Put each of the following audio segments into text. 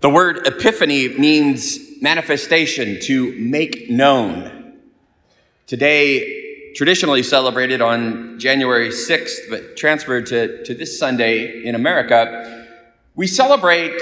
The word epiphany means manifestation, to make known. Today, traditionally celebrated on January 6th, but transferred to, to this Sunday in America, we celebrate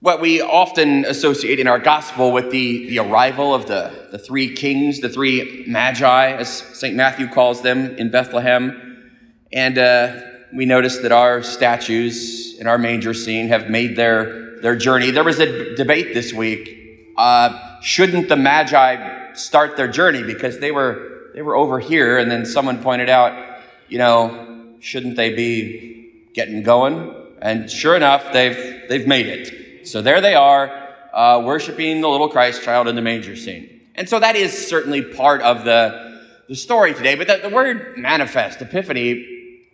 what we often associate in our gospel with the, the arrival of the, the three kings, the three magi, as St. Matthew calls them, in Bethlehem. And uh, we notice that our statues in our manger scene have made their their journey. There was a debate this week. Uh, shouldn't the Magi start their journey because they were they were over here, and then someone pointed out, you know, shouldn't they be getting going? And sure enough, they've they've made it. So there they are, uh, worshiping the little Christ child in the manger scene. And so that is certainly part of the the story today. But the, the word manifest, epiphany,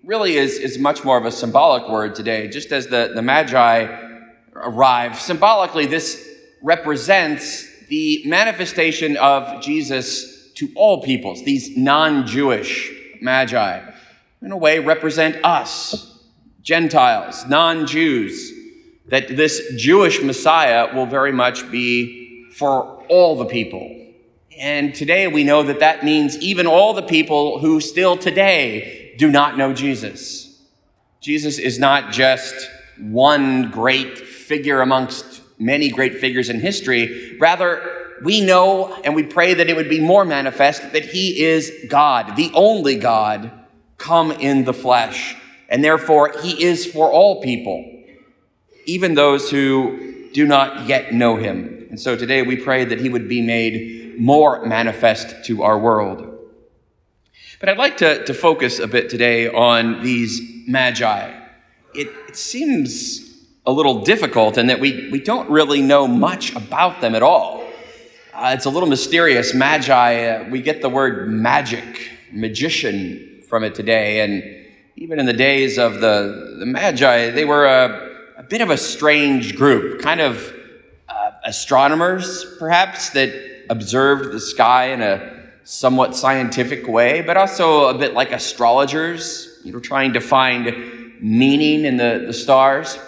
really is is much more of a symbolic word today. Just as the the Magi arrive. Symbolically, this represents the manifestation of Jesus to all peoples, these non Jewish magi. In a way, represent us, Gentiles, non Jews, that this Jewish Messiah will very much be for all the people. And today we know that that means even all the people who still today do not know Jesus. Jesus is not just one great figure amongst many great figures in history. Rather, we know and we pray that it would be more manifest that he is God, the only God, come in the flesh. And therefore, he is for all people, even those who do not yet know him. And so today we pray that he would be made more manifest to our world. But I'd like to, to focus a bit today on these magi. It, it seems a little difficult in that we, we don't really know much about them at all. Uh, it's a little mysterious. Magi, uh, we get the word magic, magician from it today. And even in the days of the, the Magi, they were a, a bit of a strange group, kind of uh, astronomers, perhaps, that observed the sky in a somewhat scientific way, but also a bit like astrologers, you know, trying to find meaning in the, the stars.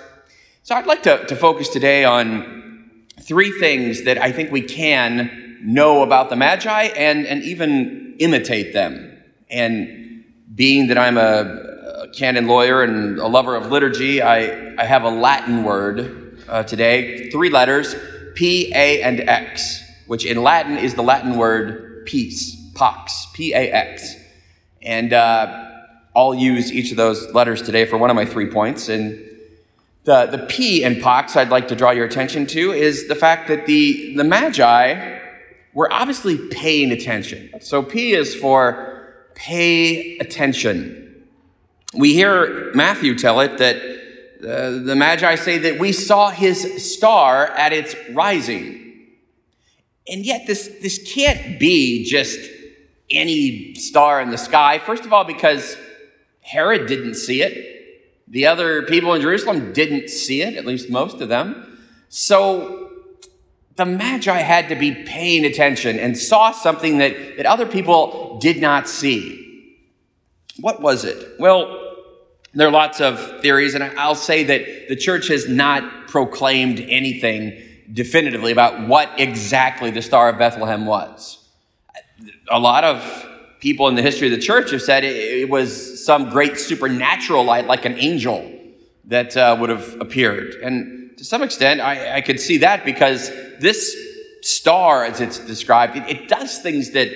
So I'd like to, to focus today on three things that I think we can know about the Magi and, and even imitate them. And being that I'm a, a canon lawyer and a lover of liturgy, I, I have a Latin word uh, today, three letters, P, A, and X, which in Latin is the Latin word peace, pax, P A X. And uh, I'll use each of those letters today for one of my three points. And the, the P in Pax I'd like to draw your attention to is the fact that the, the Magi were obviously paying attention. So P is for pay attention. We hear Matthew tell it that uh, the Magi say that we saw his star at its rising. And yet, this, this can't be just any star in the sky. First of all, because Herod didn't see it. The other people in Jerusalem didn't see it, at least most of them. So the Magi had to be paying attention and saw something that, that other people did not see. What was it? Well, there are lots of theories, and I'll say that the church has not proclaimed anything definitively about what exactly the Star of Bethlehem was. A lot of people in the history of the church have said it, it was some great supernatural light, like an angel, that uh, would have appeared. And to some extent, I, I, could see that because this star, as it's described, it, it does things that,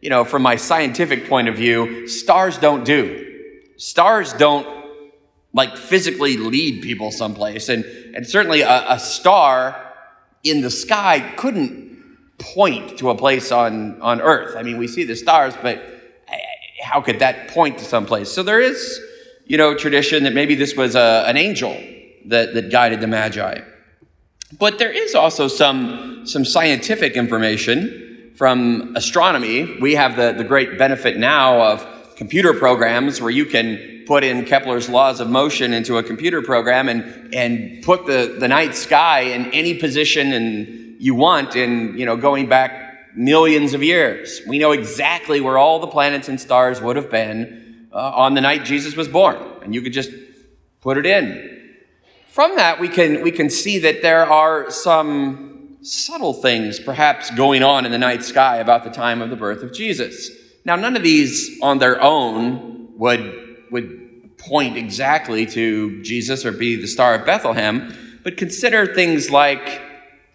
you know, from my scientific point of view, stars don't do. Stars don't like physically lead people someplace. And, and certainly a, a star in the sky couldn't point to a place on, on earth. I mean, we see the stars, but eh, how could that point to someplace? So there is, you know, tradition that maybe this was a, an angel that, that guided the Magi. But there is also some, some scientific information from astronomy. We have the, the great benefit now of computer programs where you can put in Kepler's laws of motion into a computer program and, and put the, the night sky in any position and you want in, you know, going back millions of years. We know exactly where all the planets and stars would have been uh, on the night Jesus was born. And you could just put it in. From that, we can, we can see that there are some subtle things perhaps going on in the night sky about the time of the birth of Jesus. Now, none of these on their own would, would point exactly to Jesus or be the Star of Bethlehem, but consider things like,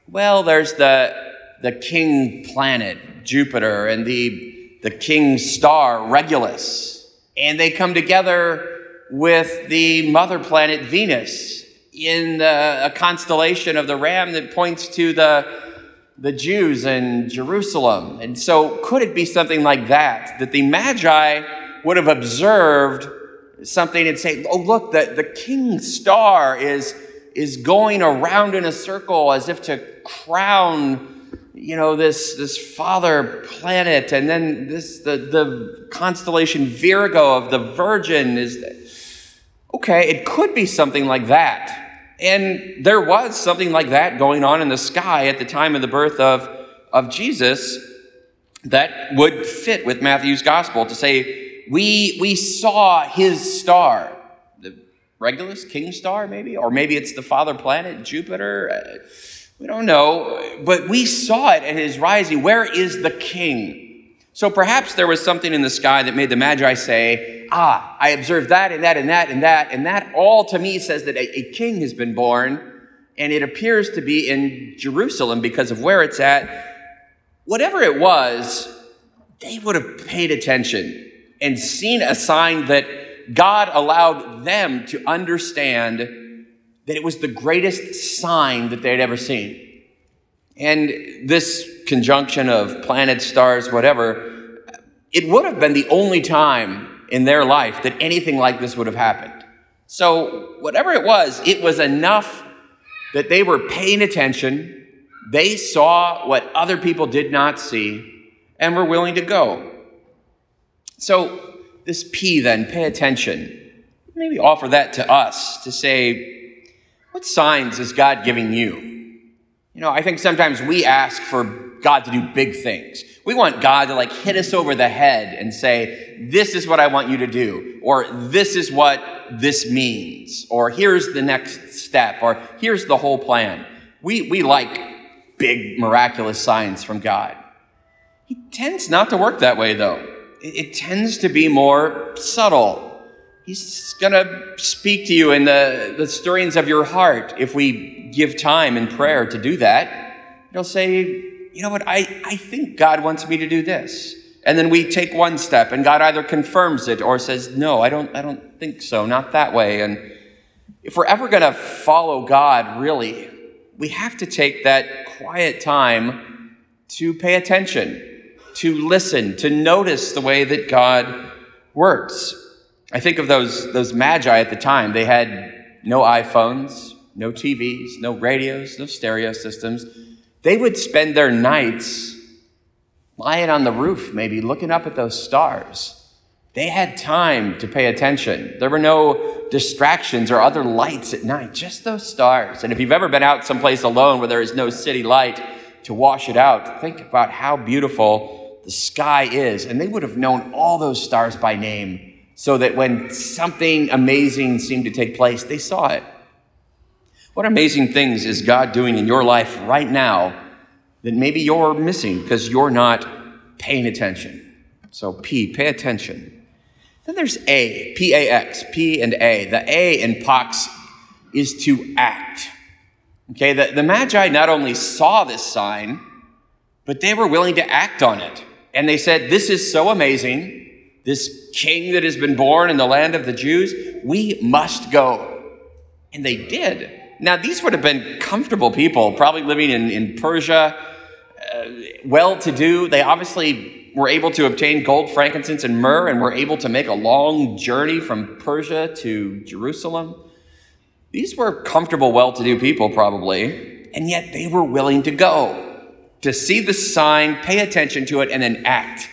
well, there's the, the king planet, Jupiter, and the, the king star, Regulus, and they come together with the mother planet, Venus, in the, a constellation of the ram that points to the, the Jews in Jerusalem. And so, could it be something like that? That the Magi would have observed something and say, oh, look, the, the king star is, is going around in a circle as if to crown you know this this father planet and then this the the constellation virgo of the virgin is okay it could be something like that and there was something like that going on in the sky at the time of the birth of, of Jesus that would fit with Matthew's gospel to say, we, we saw his star. The Regulus, King Star, maybe? Or maybe it's the father planet, Jupiter. We don't know. But we saw it at his rising. Where is the king? So perhaps there was something in the sky that made the Magi say, Ah, I observed that and that and that and that, and that all to me says that a, a king has been born, and it appears to be in Jerusalem because of where it's at. Whatever it was, they would have paid attention and seen a sign that God allowed them to understand that it was the greatest sign that they'd ever seen. And this conjunction of planets, stars, whatever, it would have been the only time in their life that anything like this would have happened. So, whatever it was, it was enough that they were paying attention. They saw what other people did not see and were willing to go. So, this P then, pay attention. Maybe offer that to us to say, what signs is God giving you? You know, I think sometimes we ask for God to do big things. We want God to like hit us over the head and say, this is what I want you to do, or this is what this means, or here's the next step, or here's the whole plan. We, we like big miraculous signs from God. He tends not to work that way though. It, it tends to be more subtle. He's going to speak to you in the, the stirrings of your heart if we give time in prayer to do that. He'll say, You know what? I, I think God wants me to do this. And then we take one step, and God either confirms it or says, No, I don't, I don't think so, not that way. And if we're ever going to follow God, really, we have to take that quiet time to pay attention, to listen, to notice the way that God works. I think of those, those magi at the time. They had no iPhones, no TVs, no radios, no stereo systems. They would spend their nights lying on the roof, maybe looking up at those stars. They had time to pay attention. There were no distractions or other lights at night, just those stars. And if you've ever been out someplace alone where there is no city light to wash it out, think about how beautiful the sky is. And they would have known all those stars by name so that when something amazing seemed to take place, they saw it. What amazing things is God doing in your life right now that maybe you're missing because you're not paying attention? So, P, pay attention. Then there's A, P A X, P and A. The A in Pax is to act. Okay, the, the Magi not only saw this sign, but they were willing to act on it. And they said, This is so amazing this king that has been born in the land of the Jews, we must go. And they did. Now, these would have been comfortable people, probably living in, in Persia, uh, well to do. They obviously were able to obtain gold, frankincense, and myrrh, and were able to make a long journey from Persia to Jerusalem. These were comfortable, well to do people, probably, and yet they were willing to go, to see the sign, pay attention to it, and then act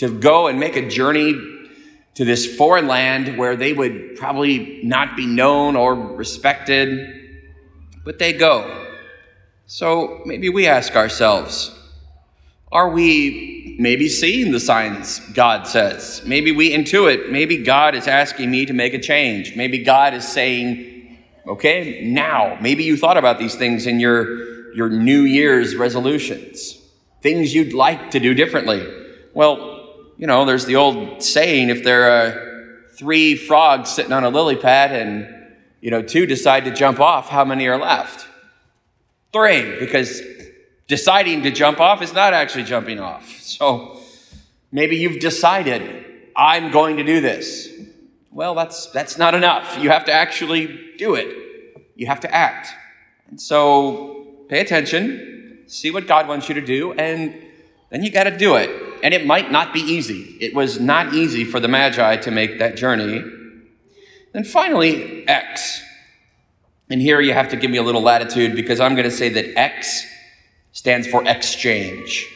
to go and make a journey to this foreign land where they would probably not be known or respected, but they go. So maybe we ask ourselves, are we maybe seeing the signs God says? Maybe we intuit, maybe God is asking me to make a change. Maybe God is saying, Okay, now, maybe you thought about these things in your, your New Year's resolutions, things you'd like to do differently. Well, you know, there's the old saying if there are three frogs sitting on a lily pad and, you know, two decide to jump off, how many are left? Three, because deciding to jump off is not actually jumping off. So maybe you've decided, I'm going to do this. Well, that's, that's not enough. You have to actually do it, you have to act. And so pay attention, see what God wants you to do, and then you got to do it. And it might not be easy. It was not easy for the Magi to make that journey. Then finally, X. And here you have to give me a little latitude because I'm going to say that X stands for exchange.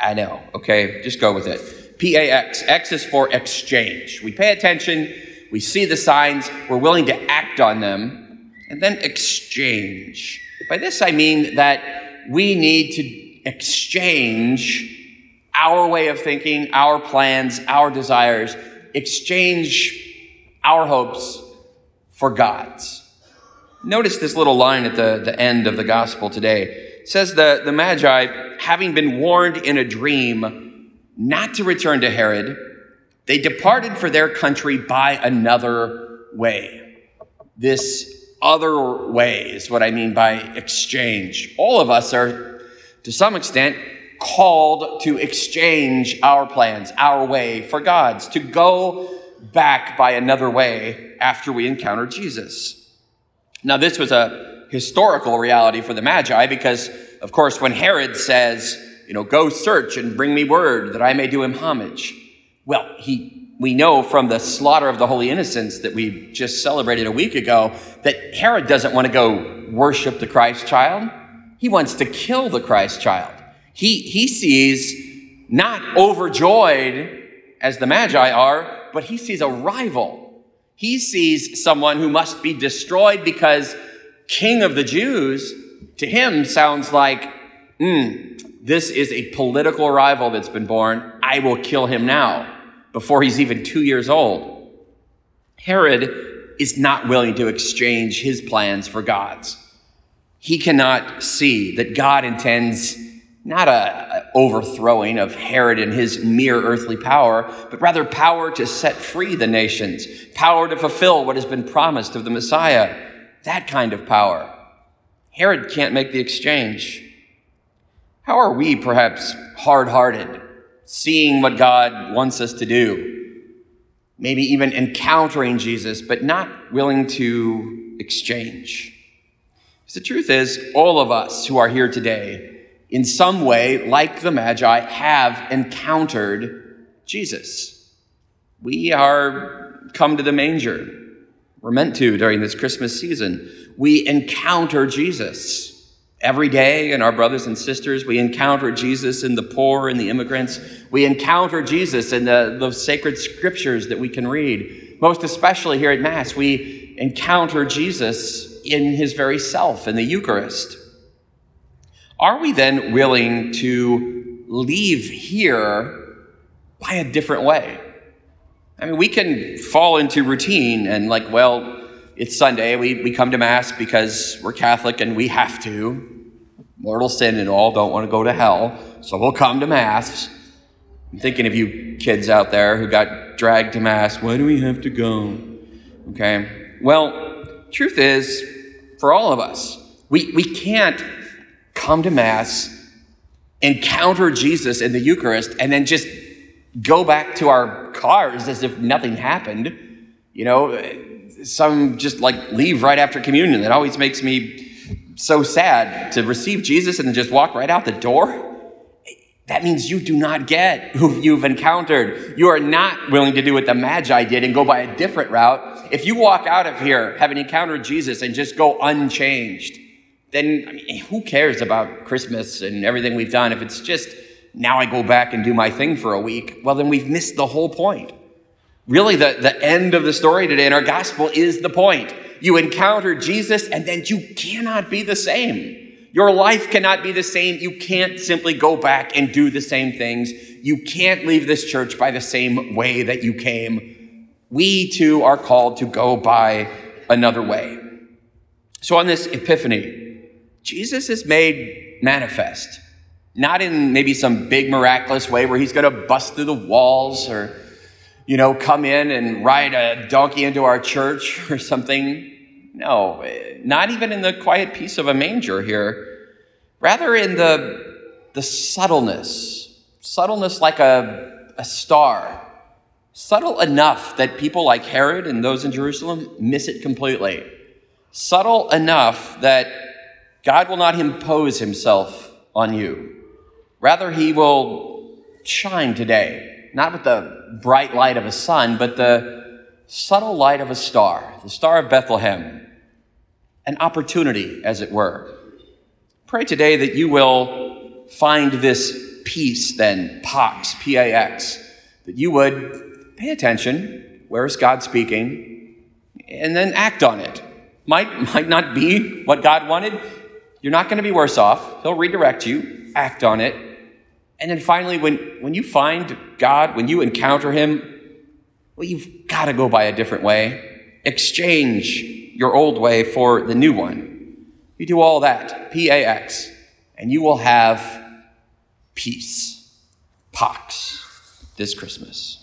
I know, okay? Just go with it. P A X. X is for exchange. We pay attention, we see the signs, we're willing to act on them, and then exchange. By this I mean that we need to exchange our way of thinking, our plans, our desires, exchange our hopes for God's. Notice this little line at the, the end of the gospel today. It says the, the Magi, having been warned in a dream, not to return to Herod, they departed for their country by another way. This other way is what I mean by exchange. All of us are, to some extent, called to exchange our plans, our way for God's, to go back by another way after we encounter Jesus. Now, this was a historical reality for the Magi because, of course, when Herod says, you know, go search and bring me word that I may do him homage. Well, he, we know from the slaughter of the holy innocents that we just celebrated a week ago that Herod doesn't want to go worship the Christ child. He wants to kill the Christ child. He, he sees not overjoyed as the Magi are, but he sees a rival. He sees someone who must be destroyed because king of the Jews to him sounds like, hmm, this is a political rival that's been born. I will kill him now before he's even two years old. Herod is not willing to exchange his plans for God's. He cannot see that God intends not a, overthrowing of Herod and his mere earthly power, but rather power to set free the nations, power to fulfill what has been promised of the Messiah. That kind of power. Herod can't make the exchange. How are we perhaps hard hearted, seeing what God wants us to do? Maybe even encountering Jesus, but not willing to exchange. Because the truth is, all of us who are here today, in some way, like the Magi, have encountered Jesus. We are come to the manger. We're meant to during this Christmas season. We encounter Jesus. Every day, and our brothers and sisters, we encounter Jesus in the poor and the immigrants. We encounter Jesus in the, the sacred scriptures that we can read. Most especially here at Mass, we encounter Jesus in his very self in the Eucharist. Are we then willing to leave here by a different way? I mean, we can fall into routine and, like, well, it's Sunday. We, we come to Mass because we're Catholic and we have to. Mortal sin and all don't want to go to hell, so we'll come to Mass. I'm thinking of you kids out there who got dragged to Mass. Why do we have to go? Okay. Well, truth is, for all of us, we, we can't come to Mass, encounter Jesus in the Eucharist, and then just go back to our cars as if nothing happened. You know, some just like leave right after communion. That always makes me so sad to receive Jesus and just walk right out the door. That means you do not get who you've encountered. You are not willing to do what the Magi did and go by a different route. If you walk out of here having encountered Jesus and just go unchanged, then I mean, who cares about Christmas and everything we've done? If it's just now I go back and do my thing for a week, well, then we've missed the whole point. Really, the, the end of the story today in our gospel is the point. You encounter Jesus, and then you cannot be the same. Your life cannot be the same. You can't simply go back and do the same things. You can't leave this church by the same way that you came. We too are called to go by another way. So on this Epiphany, Jesus is made manifest. Not in maybe some big miraculous way where he's going to bust through the walls or, you know, come in and ride a donkey into our church or something. No, not even in the quiet peace of a manger here. Rather in the, the subtleness, subtleness like a, a star, subtle enough that people like Herod and those in Jerusalem miss it completely. Subtle enough that God will not impose himself on you. Rather, he will shine today, not with the bright light of a sun, but the subtle light of a star, the star of Bethlehem, an opportunity, as it were. Pray today that you will find this peace, then, Pax, P A X, that you would pay attention. Where is God speaking? And then act on it. Might, might not be what God wanted. You're not going to be worse off. He'll redirect you. Act on it. And then finally, when, when you find God, when you encounter Him, well, you've got to go by a different way. Exchange your old way for the new one. You do all that, P A X, and you will have peace, Pax, this Christmas.